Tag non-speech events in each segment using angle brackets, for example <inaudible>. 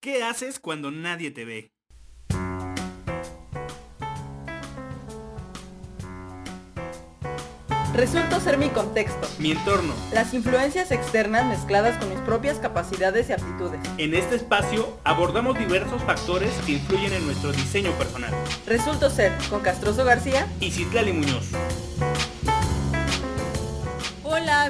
¿Qué haces cuando nadie te ve? Resulto ser mi contexto, Mi entorno. las influencias externas mezcladas con mis propias capacidades y aptitudes. En este espacio abordamos diversos factores que influyen en nuestro diseño personal. Resulto ser con Castroso García. Y Citlali Muñoz.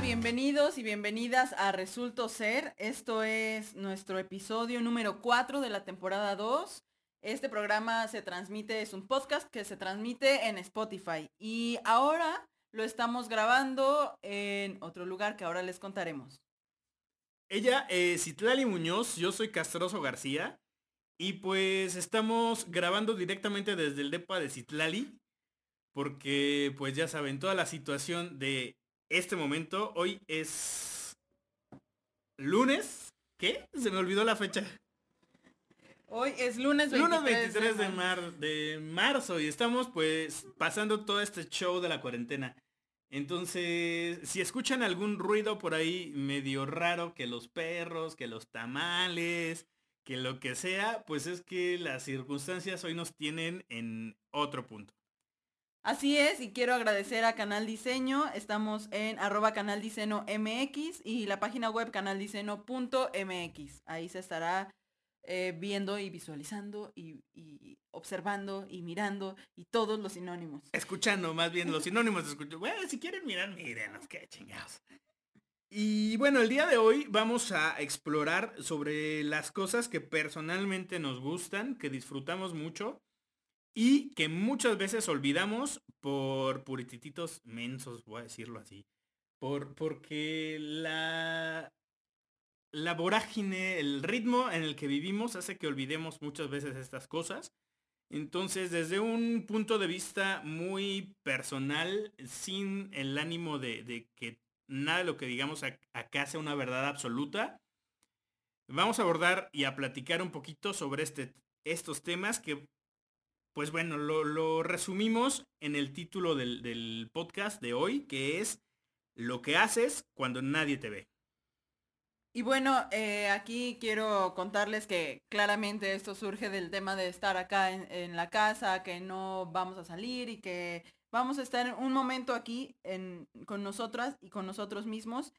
Bienvenidos y bienvenidas a Resulto Ser. Esto es nuestro episodio número 4 de la temporada 2. Este programa se transmite, es un podcast que se transmite en Spotify. Y ahora lo estamos grabando en otro lugar que ahora les contaremos. Ella es Citlali Muñoz, yo soy Castroso García. Y pues estamos grabando directamente desde el DEPA de Citlali. Porque pues ya saben, toda la situación de este momento. Hoy es lunes. ¿Qué? Se me olvidó la fecha. Hoy es lunes 23, Lunes 23 de, marzo. mar- de marzo y estamos pues pasando todo este show de la cuarentena. Entonces, si escuchan algún ruido por ahí medio raro, que los perros, que los tamales, que lo que sea, pues es que las circunstancias hoy nos tienen en otro punto. Así es, y quiero agradecer a Canal Diseño. Estamos en arroba Canal Diseño MX y la página web canaldiseño.mx. Ahí se estará eh, viendo y visualizando y, observando y mirando y todos los sinónimos. Escuchando más bien los sinónimos de escuchar. Bueno, si quieren mirar, mírenos, qué chingados. Y bueno, el día de hoy vamos a explorar sobre las cosas que personalmente nos gustan, que disfrutamos mucho y que muchas veces olvidamos por puritititos mensos, voy a decirlo así. Por, porque la, vorágine, el ritmo en el que vivimos hace que olvidemos muchas veces estas cosas. Entonces, desde un punto de vista muy personal, sin el ánimo de, que nada de lo que digamos ac- acá sea una verdad absoluta, vamos a abordar y a platicar un poquito sobre este, estos temas que, pues bueno, lo, resumimos en el título del, podcast de hoy, que es lo que haces cuando nadie te ve. Y bueno, eh, aquí quiero contarles que claramente esto surge del tema de estar acá en, la casa, que no vamos a salir y que vamos a estar un momento aquí con nosotras y con nosotros mismos.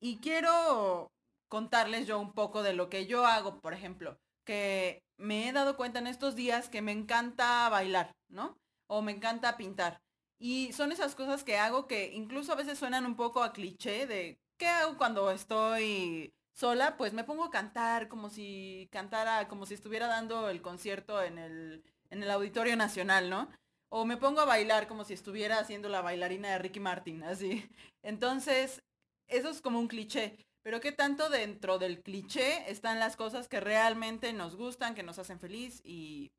Y quiero contarles yo un poco de lo que yo hago, por ejemplo, que me he dado cuenta en estos días que me encanta bailar, ¿no? O me encanta pintar. Y son esas cosas que hago que incluso a veces suenan un poco a cliché de ¿qué hago cuando estoy sola? Pues me pongo a cantar como si cantara, como si estuviera dando el concierto en el, en el Auditorio Nacional, ¿no? O me pongo a bailar como si estuviera haciendo la bailarina de Ricky Martin, así. Entonces, eso es como un cliché. Pero qué tanto dentro del cliché están las cosas que realmente nos gustan, que nos hacen feliz y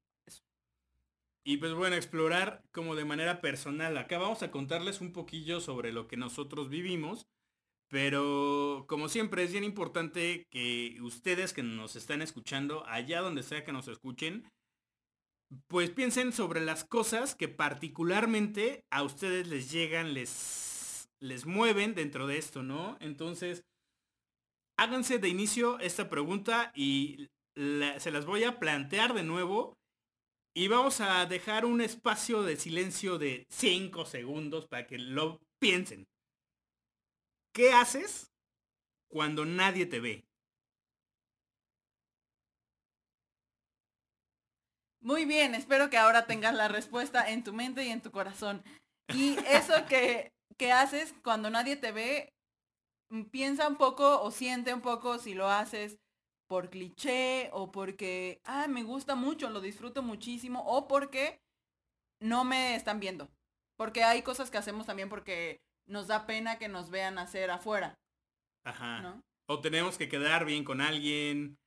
Y pues bueno, explorar como de manera personal. Acá vamos a contarles un poquillo sobre lo que nosotros vivimos. Pero como siempre es bien importante que ustedes que nos están escuchando, allá donde sea que nos escuchen, pues piensen sobre las cosas que particularmente a ustedes les llegan, les, les mueven dentro de esto, ¿no? Entonces, háganse de inicio esta pregunta y se las voy a plantear de nuevo y vamos a dejar un espacio de silencio de 5 segundos para que lo piensen. ¿Qué haces cuando nadie te ve? Muy bien, espero que ahora tengas la respuesta en tu mente y en tu corazón. Y eso que, que haces cuando nadie te ve, piensa un poco o siente un poco si lo haces por cliché o porque, ah, me gusta mucho, lo disfruto muchísimo o porque no me están viendo. Porque hay cosas que hacemos también porque nos da pena que nos vean hacer afuera, Ajá. ¿no? O tenemos que quedar bien con alguien.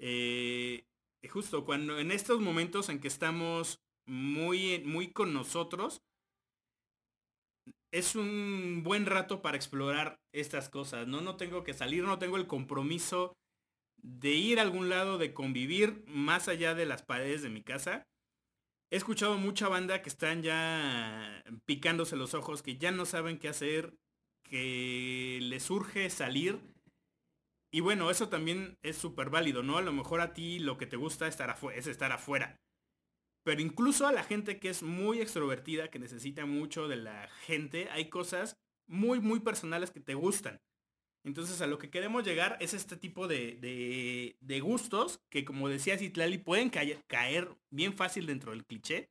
eh, justo cuando en estos momentos en que estamos muy, muy con nosotros, es un buen rato para explorar estas cosas, ¿no? No tengo que salir, no tengo el compromiso de ir a algún lado, de convivir más allá de las paredes de mi casa. He escuchado mucha banda que están ya picándose los ojos, que ya no saben qué hacer, que les urge salir Y bueno, eso también es súper válido, ¿no? A lo mejor a ti lo que te gusta estar es estar afuera. Pero incluso a la gente que es muy extrovertida, que necesita mucho de la gente, hay cosas muy, muy personales que te gustan. Entonces a lo que queremos llegar es este tipo de, de, gustos que como decía Citlali pueden caer, bien fácil dentro del cliché.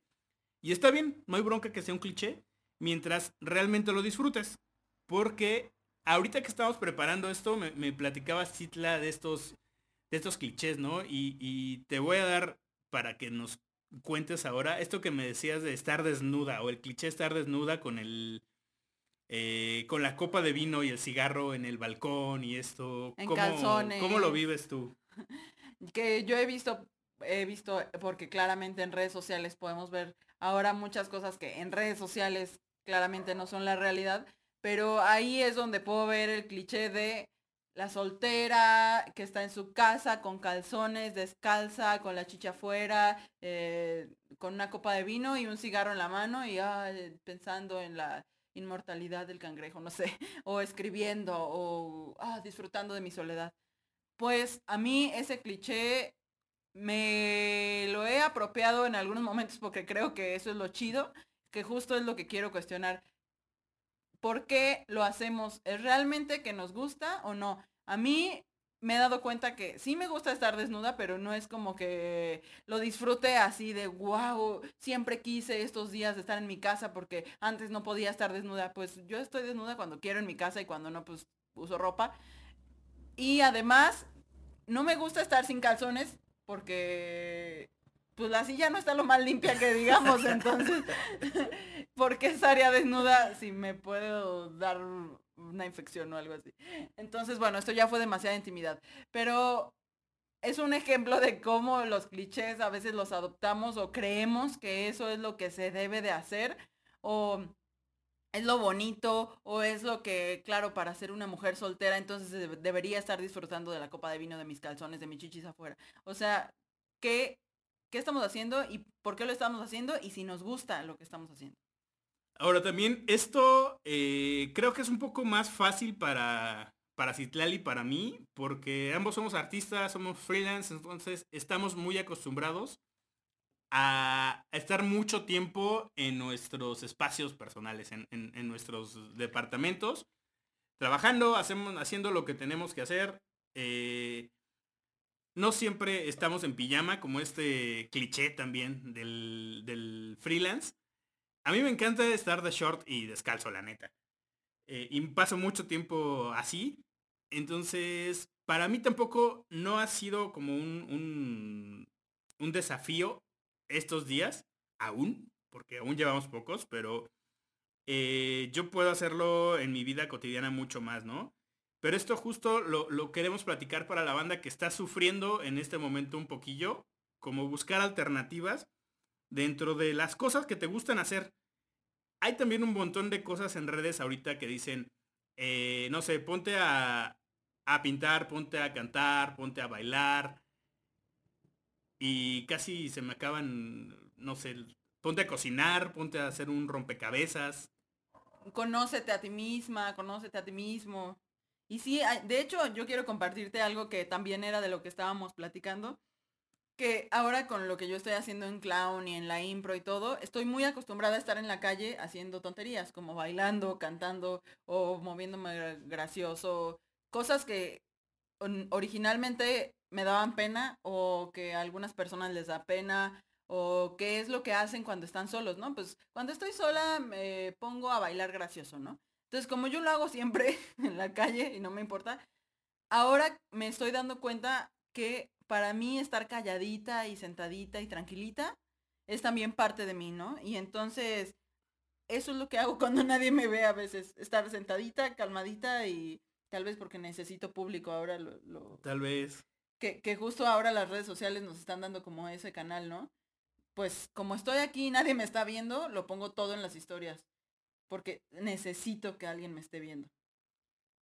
Y está bien, no hay bronca que sea un cliché mientras realmente lo disfrutes. Porque ahorita que estamos preparando esto me, me platicaba Citla de estos, de estos clichés, ¿no? Y te voy a dar para que nos cuentes ahora esto que me decías de estar desnuda o el cliché estar desnuda con el eh, con la copa de vino y el cigarro en el balcón y esto. En ¿Cómo, calzones. ¿Cómo lo vives tú? <laughs> que yo he visto, he visto, porque claramente en redes sociales podemos ver ahora muchas cosas que en redes sociales claramente no son la realidad, pero ahí es donde puedo ver el cliché de la soltera que está en su casa con calzones, descalza, con la chicha afuera, eh, con una copa de vino y un cigarro en la mano y pensando en la inmortalidad del cangrejo, no sé, <laughs> o escribiendo o ah, disfrutando de mi soledad. Pues a mí ese cliché me lo he apropiado en algunos momentos porque creo que eso es lo chido, que justo es lo que quiero cuestionar. ¿Por qué lo hacemos? ¿Es realmente que nos gusta o no? A mí me he dado cuenta que sí me gusta estar desnuda, pero no es como que lo disfrute así de wow, siempre quise estos días estar en mi casa porque antes no podía estar desnuda. Pues yo estoy desnuda cuando quiero en mi casa y cuando no, pues uso ropa. Y además, no me gusta estar sin calzones porque pues la silla no está lo más limpia que digamos, entonces, <laughs> ¿por qué estaría desnuda si me puedo dar una infección o algo así. Entonces, bueno, esto ya fue demasiada intimidad. Pero es un ejemplo de cómo los clichés a veces los adoptamos o creemos que eso es lo que se debe de hacer o es lo bonito o es lo que, claro, para ser una mujer soltera, entonces debería estar disfrutando de la copa de vino, de mis calzones, de mis chichis afuera. O sea, ¿qué, ¿qué estamos haciendo y por qué lo estamos haciendo y si nos gusta lo que estamos haciendo? Ahora también esto eh, creo que es un poco más fácil para, para Citlali y para mí, porque ambos somos artistas, somos freelance, entonces estamos muy acostumbrados a estar mucho tiempo en nuestros espacios personales, en, nuestros departamentos, trabajando, hacemos, haciendo lo que tenemos que hacer. Eh, no siempre estamos en pijama, como este cliché también del, freelance. A mí me encanta estar de short y descalzo, la neta. Eh, y paso mucho tiempo así. Entonces, para mí tampoco no ha sido como un, un, desafío estos días, aún, porque aún llevamos pocos, pero eh, yo puedo hacerlo en mi vida cotidiana mucho más, ¿no? Pero esto justo lo, lo, queremos platicar para la banda que está sufriendo en este momento un poquillo, como buscar alternativas dentro de las cosas que te gustan hacer. Hay también un montón de cosas en redes ahorita que dicen, eh, no sé, ponte a, a pintar, ponte a cantar, ponte a bailar. Y casi se me acaban, no sé, ponte a cocinar, ponte a hacer un rompecabezas. Conócete a ti misma, conócete a ti mismo. Y sí, de hecho yo quiero compartirte algo que también era de lo que estábamos platicando que ahora con lo que yo estoy haciendo en clown y en la impro y todo, estoy muy acostumbrada a estar en la calle haciendo tonterías, como bailando, cantando o moviéndome gracioso, cosas que originalmente me daban pena o que a algunas personas les da pena o qué es lo que hacen cuando están solos, ¿no? Pues cuando estoy sola me pongo a bailar gracioso, ¿no? Entonces como yo lo hago siempre <laughs> en la calle y no me importa, ahora me estoy dando cuenta que para mí estar calladita y sentadita y tranquilita es también parte de mí, ¿no? Y entonces, eso es lo que hago <laughs> cuando nadie me ve a veces, estar sentadita, calmadita y tal vez porque necesito público ahora lo... Tal vez. Que, que justo ahora las redes sociales nos están dando como ese canal, ¿no? Pues como estoy aquí y nadie me está viendo, lo pongo todo en las historias. Porque necesito que alguien me esté viendo.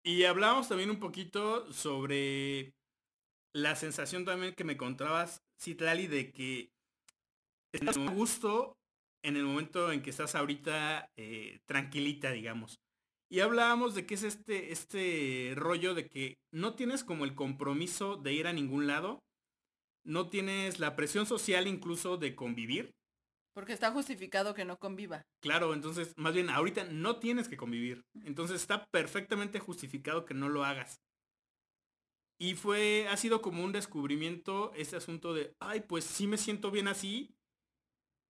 Y hablamos también un poquito sobre la sensación también que me contabas, Citlali, de que estás a gusto en el momento en que estás ahorita eh, tranquilita, digamos. Y hablábamos de que es este, este rollo de que no tienes como el compromiso de ir a ningún lado, no tienes la presión social incluso de convivir. Porque está justificado que no conviva. Claro, entonces, más bien, ahorita no tienes que convivir. Entonces está perfectamente justificado que no lo hagas. Y fue, ha sido como un descubrimiento este asunto de, ay, pues sí me siento bien así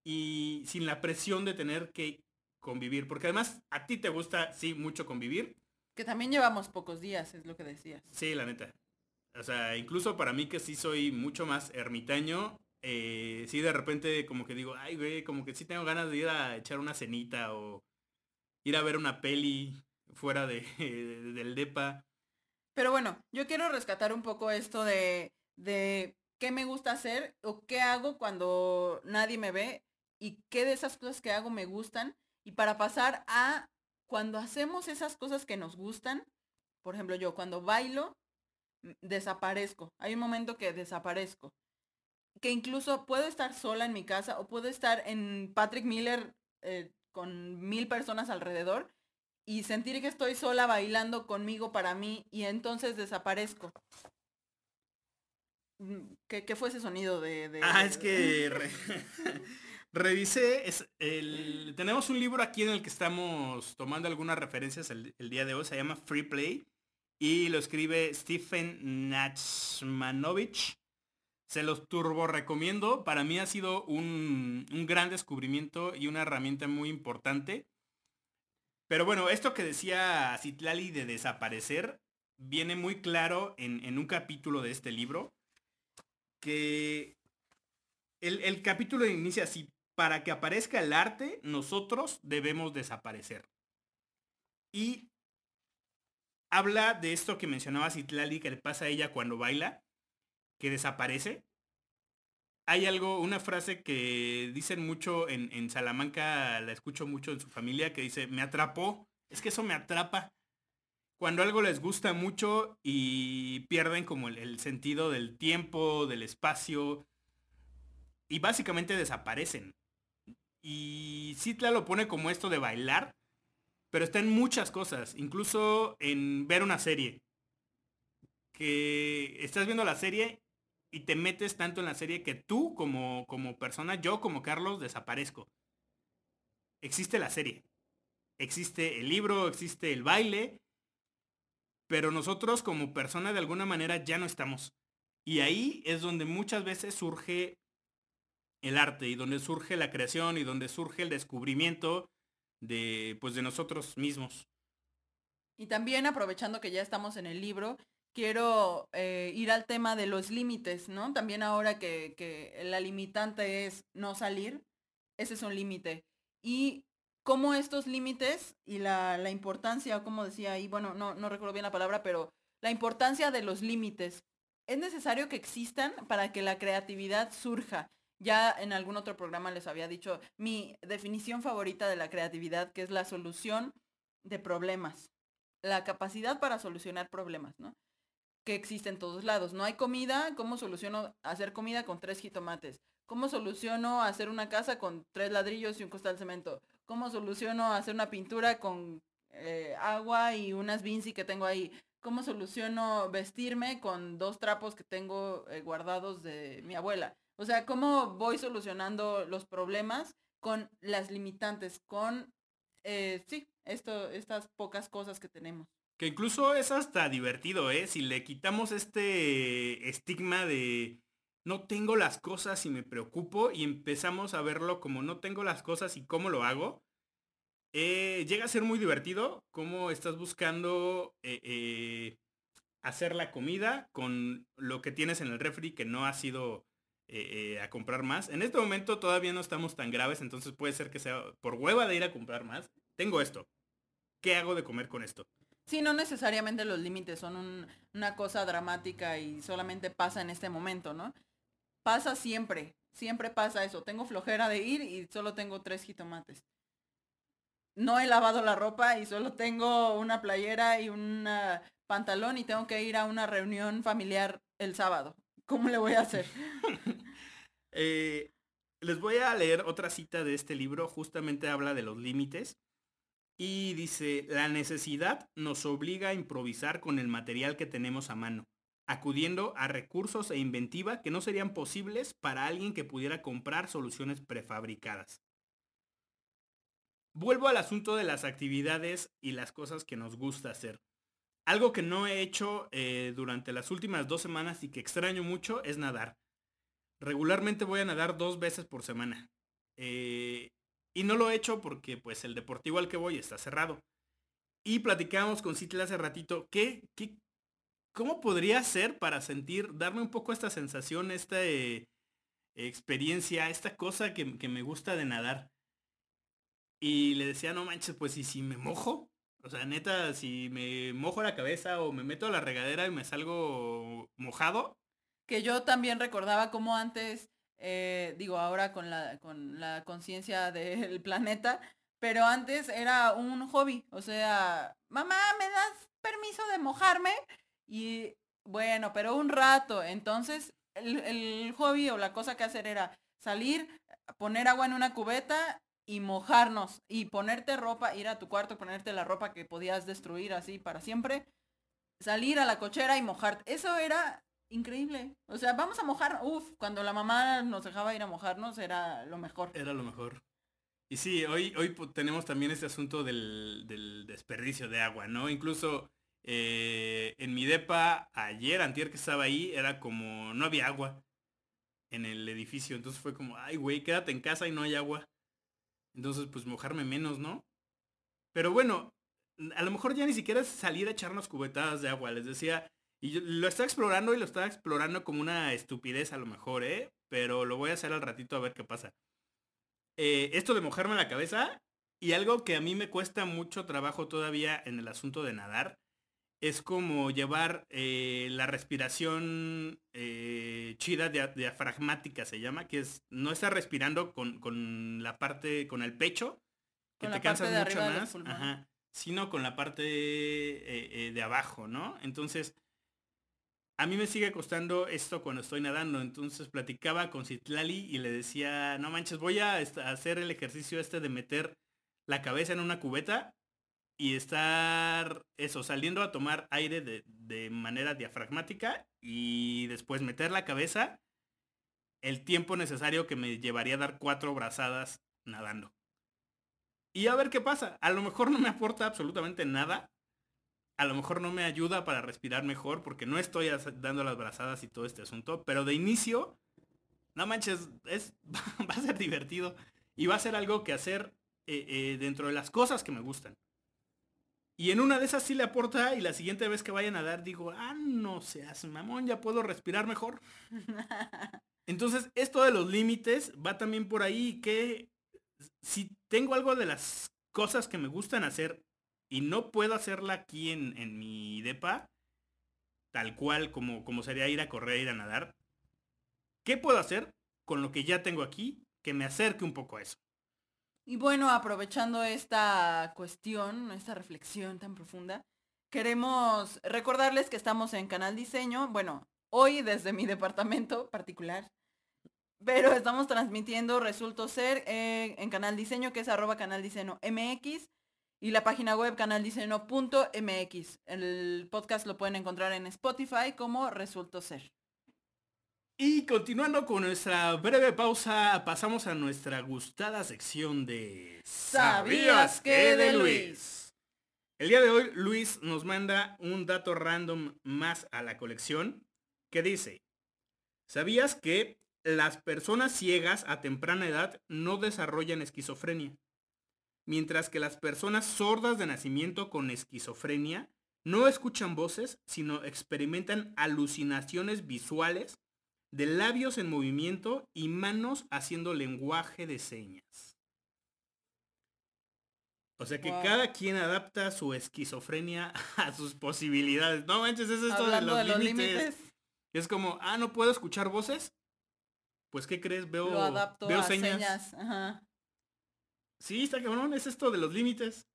y sin la presión de tener que convivir. Porque además a ti te gusta, sí, mucho convivir. Que también llevamos pocos días, es lo que decías. Sí, la neta. O sea, incluso para mí que sí soy mucho más ermitaño, eh, sí de repente como que digo, ay, güey, como que sí tengo ganas de ir a echar una cenita o ir a ver una peli fuera <laughs> de, del DEPA. Pero bueno, yo quiero rescatar un poco esto de, de qué me gusta hacer o qué hago cuando nadie me ve y qué de esas cosas que hago me gustan. Y para pasar a cuando hacemos esas cosas que nos gustan, por ejemplo, yo cuando bailo, mm, desaparezco. Hay un momento que desaparezco. Que incluso puedo estar sola en mi casa o puedo estar en Patrick Miller eh, con mil personas alrededor y sentir que estoy sola bailando conmigo para mí y entonces desaparezco. Mm, ¿Qué, fue ese sonido de...? Ah, es que <laughs> <laughs> revisé, es el, tenemos un libro aquí en el que estamos tomando algunas referencias el, día de hoy, se llama Free Play y lo escribe Stephen Nachmanovich. Se los turbo recomiendo, para mí ha sido un, un gran descubrimiento y una herramienta muy importante pero bueno, esto que decía Citlali de desaparecer viene muy claro en, un capítulo de este libro. Que el, el capítulo inicia así. Para que aparezca el arte, nosotros debemos desaparecer. Y habla de esto que mencionaba Citlali, que le pasa a ella cuando baila, que desaparece hay algo, una frase que dicen mucho en, Salamanca, la escucho mucho en su familia, que dice, me atrapó. Es que eso me atrapa. Cuando algo les gusta mucho y pierden como el, sentido del tiempo, del espacio, y básicamente desaparecen. Y Citla lo pone como esto de bailar, pero está en muchas cosas, incluso en ver una serie. Que estás viendo la serie y te metes tanto en la serie que tú como, como persona, yo como Carlos, desaparezco. Existe la serie. Existe el libro, existe el baile, pero nosotros como persona de alguna manera ya no estamos. Y ahí es donde muchas veces surge el arte y donde surge la creación y donde surge el descubrimiento de pues de nosotros mismos. Y también aprovechando que ya estamos en el libro, quiero eh, ir al tema de los límites, ¿no? También ahora que, la limitante es no salir, ese es un límite. Y cómo estos límites y la, importancia, como decía ahí, bueno, no, no recuerdo bien la palabra, pero la importancia de los límites. Es necesario que existan para que la creatividad surja. Ya en algún otro programa les había dicho mi definición favorita de la creatividad, que es la solución de problemas. La capacidad para solucionar problemas, ¿no? Que existe en todos lados. No hay comida, ¿cómo soluciono hacer comida con tres jitomates? ¿Cómo soluciono hacer una casa con tres ladrillos y un costal de cemento? ¿Cómo soluciono hacer una pintura con eh, agua y unas vinci que tengo ahí? ¿Cómo soluciono vestirme con dos trapos que tengo eh, guardados de mi abuela? O sea, ¿cómo voy solucionando los problemas con las limitantes, con, eh, sí, esto, estas pocas cosas que tenemos? Que incluso es hasta divertido, ¿eh? Si le quitamos este estigma de no tengo las cosas y me preocupo y empezamos a verlo como no tengo las cosas y cómo lo hago, eh, llega a ser muy divertido cómo estás buscando eh, eh, hacer la comida con lo que tienes en el refri que no ha sido a comprar más. En este momento todavía no estamos tan graves, entonces puede ser que sea por hueva de ir a comprar más. Tengo esto. ¿Qué hago de comer con esto? Sí, no necesariamente los límites son una cosa dramática y solamente pasa en este momento, ¿no? Pasa siempre, siempre pasa eso. Tengo flojera de ir y solo tengo tres jitomates. No he lavado la ropa y solo tengo una playera y un pantalón y tengo que ir a una reunión familiar el sábado. ¿Cómo le voy a hacer? <laughs> Eh, les voy a leer otra cita de este libro, justamente habla de los límites Y dice, la necesidad nos obliga a improvisar con el material que tenemos a mano, acudiendo a recursos e inventiva que no serían posibles para alguien que pudiera comprar soluciones prefabricadas. Vuelvo al asunto de las actividades y las cosas que nos gusta hacer. Algo que no he hecho eh, durante las últimas dos semanas y que extraño mucho es nadar. Regularmente voy a nadar dos veces por semana. Eh, y no lo he hecho porque pues el deportivo al que voy está cerrado. Y platicamos con Citla hace ratito, ¿qué, qué, ¿cómo podría ser para sentir, darme un poco esta sensación, esta eh, experiencia, esta cosa que, que, me gusta de nadar? Y le decía, no manches, pues y si me mojo, o sea, neta, si me mojo la cabeza o me meto a la regadera y me salgo mojado. Que yo también recordaba como antes eh, digo, ahora con la, con la conciencia del <laughs> planeta, pero antes era un hobby, o sea, mamá, ¿me das permiso de mojarme? Y bueno, pero un rato, entonces el, el hobby o la cosa que hacer era salir, poner agua en una cubeta y mojarnos y ponerte ropa, ir a tu cuarto, ponerte la ropa que podías destruir así para siempre, salir a la cochera y mojarte. Eso era increíble. O sea, vamos a mojar. Uf, cuando la mamá nos dejaba ir a mojarnos era lo mejor. Era lo mejor. Y sí, hoy, hoy tenemos también este asunto del, del desperdicio de agua, ¿no? Incluso eh, en mi depa, ayer, antier que estaba ahí, era como, no había agua en el edificio. Entonces fue como, ay, güey, quédate en casa y no hay agua. Entonces, pues mojarme menos, ¿no? Pero bueno, a lo mejor ya ni siquiera es salir a echarnos cubetadas de agua. Les decía, y yo lo estaba explorando y lo estaba explorando como una estupidez a lo mejor, ¿eh? Pero lo voy a hacer al ratito a ver qué pasa. Eh, esto de mojarme la cabeza y algo que a mí me cuesta mucho trabajo todavía en el asunto de nadar es como llevar eh, la respiración eh, chida diafragmática se llama, que es no estar respirando con, con la parte, con el pecho, que te cansas mucho más, ajá, sino con la parte de abajo, ¿no? Entonces, a mí me sigue costando esto cuando estoy nadando. Entonces platicaba con Citlali y le decía, no manches, voy a hacer el ejercicio este de meter la cabeza en una cubeta y estar, eso, saliendo a tomar aire de, de manera diafragmática y después meter la cabeza el tiempo necesario que me llevaría a dar cuatro brazadas nadando. Y a ver qué pasa. A lo mejor no me aporta absolutamente nada, a lo mejor no me ayuda para respirar mejor porque no estoy dando las brazadas y todo este asunto, pero de inicio, no manches, es, <laughs> va a ser divertido y va a ser algo que hacer eh, eh, dentro de las cosas que me gustan. Y en una de esas sí le aporta y la siguiente vez que vayan a dar digo, ah, no seas mamón, ya puedo respirar mejor. <laughs> Entonces, esto de los límites va también por ahí que si tengo algo de las cosas que me gustan hacer y no puedo hacerla aquí en, en mi depa, tal cual como, como sería ir a correr, ir a nadar, ¿qué puedo hacer con lo que ya tengo aquí que me acerque un poco a eso? Y bueno, aprovechando esta cuestión, esta reflexión tan profunda, queremos recordarles que estamos en Canal Diseño, bueno, hoy desde mi departamento particular, pero estamos transmitiendo Resulto Ser eh, en Canal Diseño, que es arroba Canal Diseño MX. Y la página web canaldiceno.mx. El podcast lo pueden encontrar en Spotify como Resultó Ser. Y continuando con nuestra breve pausa, pasamos a nuestra gustada sección de ¿Sabías que de Luis? El día de hoy Luis nos manda un dato random más a la colección que dice, ¿sabías que las personas ciegas a temprana edad no desarrollan esquizofrenia? Mientras que las personas sordas de nacimiento con esquizofrenia no escuchan voces, sino experimentan alucinaciones visuales de labios en movimiento y manos haciendo lenguaje de señas. O sea que cada quien adapta su esquizofrenia <laughs> a sus posibilidades. No manches, es esto de los, límites. Es como, ah, no puedo escuchar voces. Pues, ¿qué crees? Veo, veo señas. Sí, está cabrón, es esto de los límites.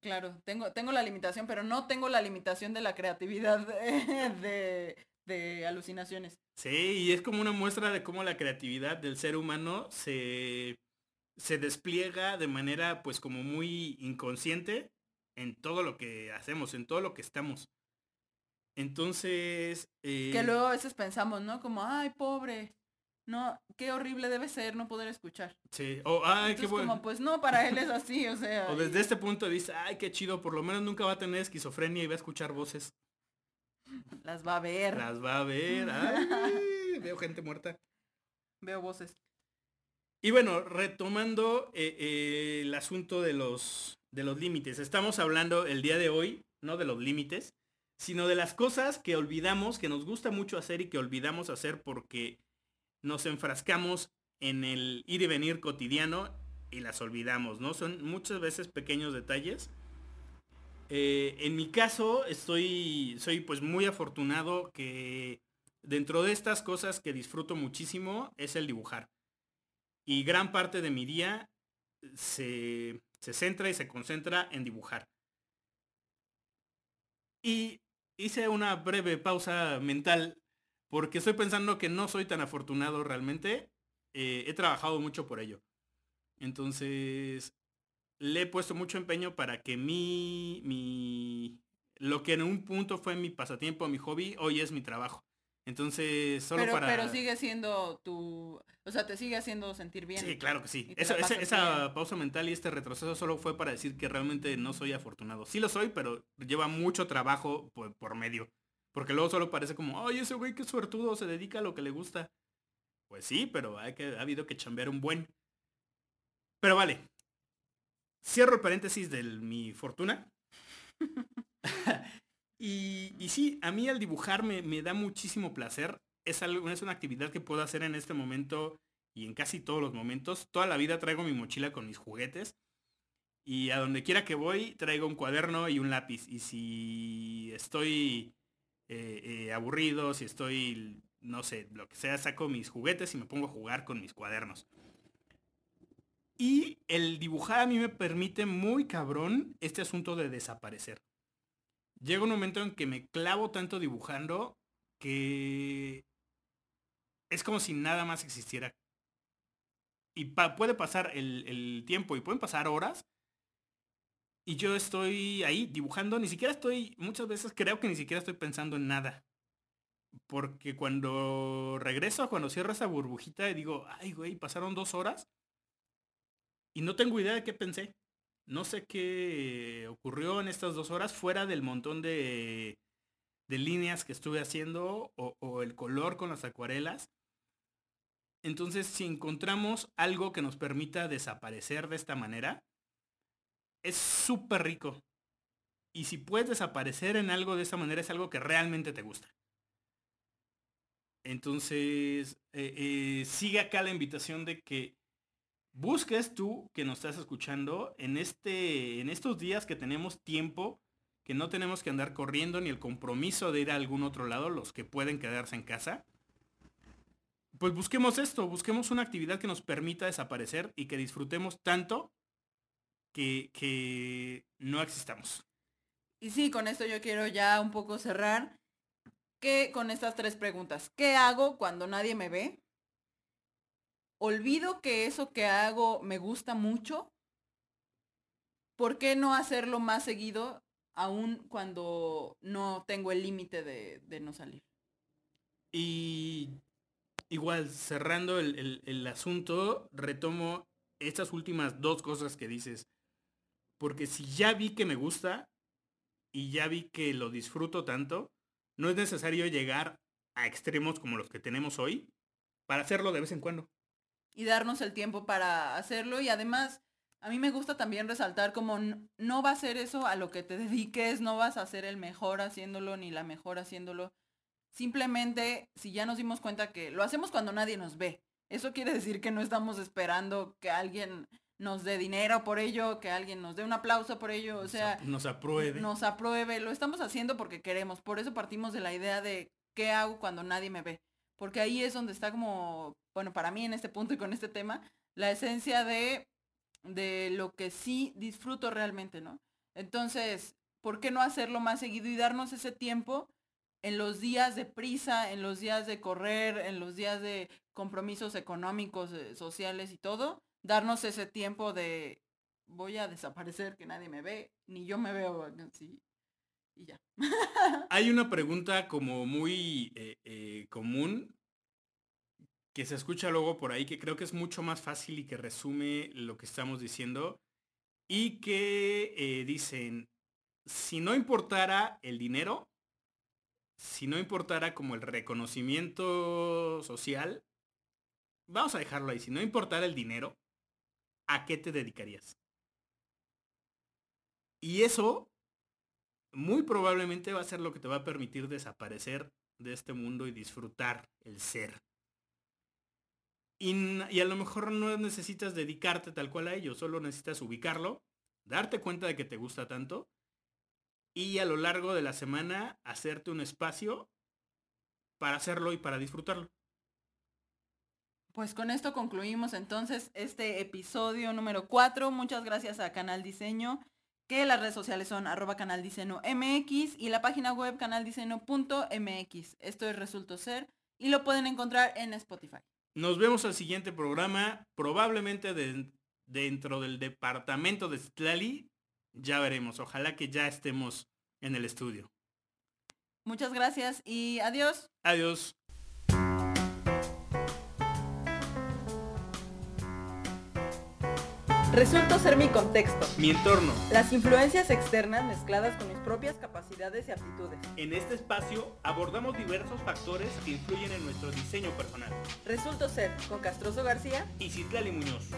Claro, tengo, tengo la limitación, pero no tengo la limitación de la creatividad <laughs> de, de, alucinaciones. Sí, y es como una muestra de cómo la creatividad del ser humano se, se despliega de manera pues como muy inconsciente en todo lo que hacemos, en todo lo que estamos. Entonces... Que eh, luego a veces pensamos, ¿no? Como, ay, pobre. No, qué horrible debe ser no poder escuchar. Sí, o ay, qué bueno. como, pues no, para él es así, o sea. O y- desde este punto de vista, ay, qué chido, por lo menos nunca va a tener esquizofrenia y va a escuchar voces. Las va a ver. Las va a ver. Ay, veo gente muerta. Veo voces. Y bueno, retomando eh, eh, el asunto de los, de los límites. Estamos hablando el día de hoy, no de los límites, sino de las cosas que olvidamos, que nos gusta mucho hacer y que olvidamos hacer porque nos enfrascamos en el ir y venir cotidiano y las olvidamos, ¿no? Son muchas veces pequeños detalles. Eh, en mi caso, estoy, soy pues muy afortunado que dentro de estas cosas que disfruto muchísimo es el dibujar. Y gran parte de mi día se, se centra y se concentra en dibujar. Y hice una breve pausa mental porque estoy pensando que no soy tan afortunado realmente. Eh, he trabajado mucho por ello. Entonces, le he puesto mucho empeño para que mi, mi, lo que en un punto fue mi pasatiempo, mi hobby, hoy es mi trabajo. Entonces, solo pero, para... pero sigue siendo tu. O sea, te sigue haciendo sentir bien. Sí, claro que sí. Eso- esa pausa mental y este retroceso solo fue para decir que realmente no soy afortunado. Sí lo soy, pero lleva mucho trabajo por, por medio. Porque luego solo parece como, ay, ese güey qué suertudo, se dedica a lo que le gusta. Pues sí, pero hay que, ha habido que chambear un buen. Pero vale. Cierro el paréntesis de mi fortuna. <laughs> y, y sí, a mí el dibujar me, me da muchísimo placer. Es, algo, es una actividad que puedo hacer en este momento y en casi todos los momentos. Toda la vida traigo mi mochila con mis juguetes. Y a donde quiera que voy, traigo un cuaderno y un lápiz. Y si estoy eh, eh, aburrido, si estoy, no sé, lo que sea, saco mis juguetes y me pongo a jugar con mis cuadernos. Y el dibujar a mí me permite muy cabrón este asunto de desaparecer. Llega un momento en que me clavo tanto dibujando que es como si nada más existiera. Y puede pasar el tiempo y pueden pasar horas. Y yo estoy ahí dibujando, ni siquiera estoy, muchas veces creo que ni siquiera estoy pensando en nada. Porque cuando regreso, cuando cierro esa burbujita y digo, ay güey, pasaron dos horas. Y no tengo idea de qué pensé. No sé qué ocurrió en estas dos horas fuera del montón de, de líneas que estuve haciendo o, o el color con las acuarelas. Entonces, si encontramos algo que nos permita desaparecer de esta manera, es súper rico. Y si puedes desaparecer en algo de esta manera, es algo que realmente te gusta. Entonces, eh, eh, sigue acá la invitación de que busques tú que nos estás escuchando en, este, en estos días que tenemos tiempo, que no tenemos que andar corriendo ni el compromiso de ir a algún otro lado, los que pueden quedarse en casa. Pues busquemos esto, busquemos una actividad que nos permita desaparecer y que disfrutemos tanto que, que no existamos. Y sí, con esto yo quiero ya un poco cerrar. Que con estas tres preguntas. ¿Qué hago cuando nadie me ve? ¿Olvido que eso que hago me gusta mucho? ¿Por qué no hacerlo más seguido aún cuando no tengo el límite de, de no salir? Y igual, cerrando el, el- el asunto, retomo estas últimas dos cosas que dices. Porque si ya vi que me gusta y ya vi que lo disfruto tanto, no es necesario llegar a extremos como los que tenemos hoy para hacerlo de vez en cuando. y darnos el tiempo para hacerlo y además a mí me gusta también resaltar como no va a ser eso a lo que te <laughs> dediques, no vas a ser el mejor haciéndolo ni la mejor haciéndolo. Simplemente si ya nos dimos cuenta que lo hacemos cuando nadie nos ve. Eso quiere decir que no estamos esperando que alguien nos dé dinero por ello, que alguien nos dé un aplauso por ello, o Nos sea, nos apruebe. nos apruebe, lo estamos haciendo porque queremos. Por eso partimos de la idea de qué hago cuando nadie me ve. Porque ahí es donde está como, bueno, para mí en este punto y con este tema, la esencia de, de lo que sí disfruto realmente, ¿no? Entonces, ¿por qué no hacerlo más seguido y darnos ese tiempo en los días de prisa, en los días de correr, en los días de compromisos económicos, eh, sociales y todo? Darnos ese tiempo de voy a desaparecer, que nadie me ve, ni yo me veo. Y ya. <laughs> Hay una pregunta como muy eh, eh, común que se escucha luego por ahí, que creo que es mucho más fácil y que resume lo que estamos diciendo, y que eh, dicen, si no importara el dinero, si no importara como el reconocimiento social, vamos a dejarlo ahí, si no importara el dinero, ¿a qué te dedicarías? Y eso muy probablemente va a ser lo que te va a permitir desaparecer de este mundo y disfrutar el ser. Y, a lo mejor no necesitas dedicarte tal cual a ello, solo necesitas ubicarlo, darte cuenta de que te gusta tanto y a lo largo de la semana hacerte un espacio para hacerlo y para disfrutarlo. Pues con esto concluimos entonces este episodio número 4. Muchas gracias a Canal Diseño, que las redes sociales son arroba Canal Diseño MX y la página web canaldiseño.mx. Esto es Resulto Ser y lo pueden encontrar en Spotify. Nos vemos al siguiente programa, probablemente dentro del departamento de Stlali. Ya veremos, ojalá que ya estemos en el estudio. Muchas gracias y adiós. Adiós. Resulto ser mi contexto, mi entorno, las influencias externas mezcladas con mis propias capacidades y aptitudes. En este espacio abordamos diversos factores que influyen en nuestro diseño personal. Resulto ser con Castroso García y Citlali Muñoz.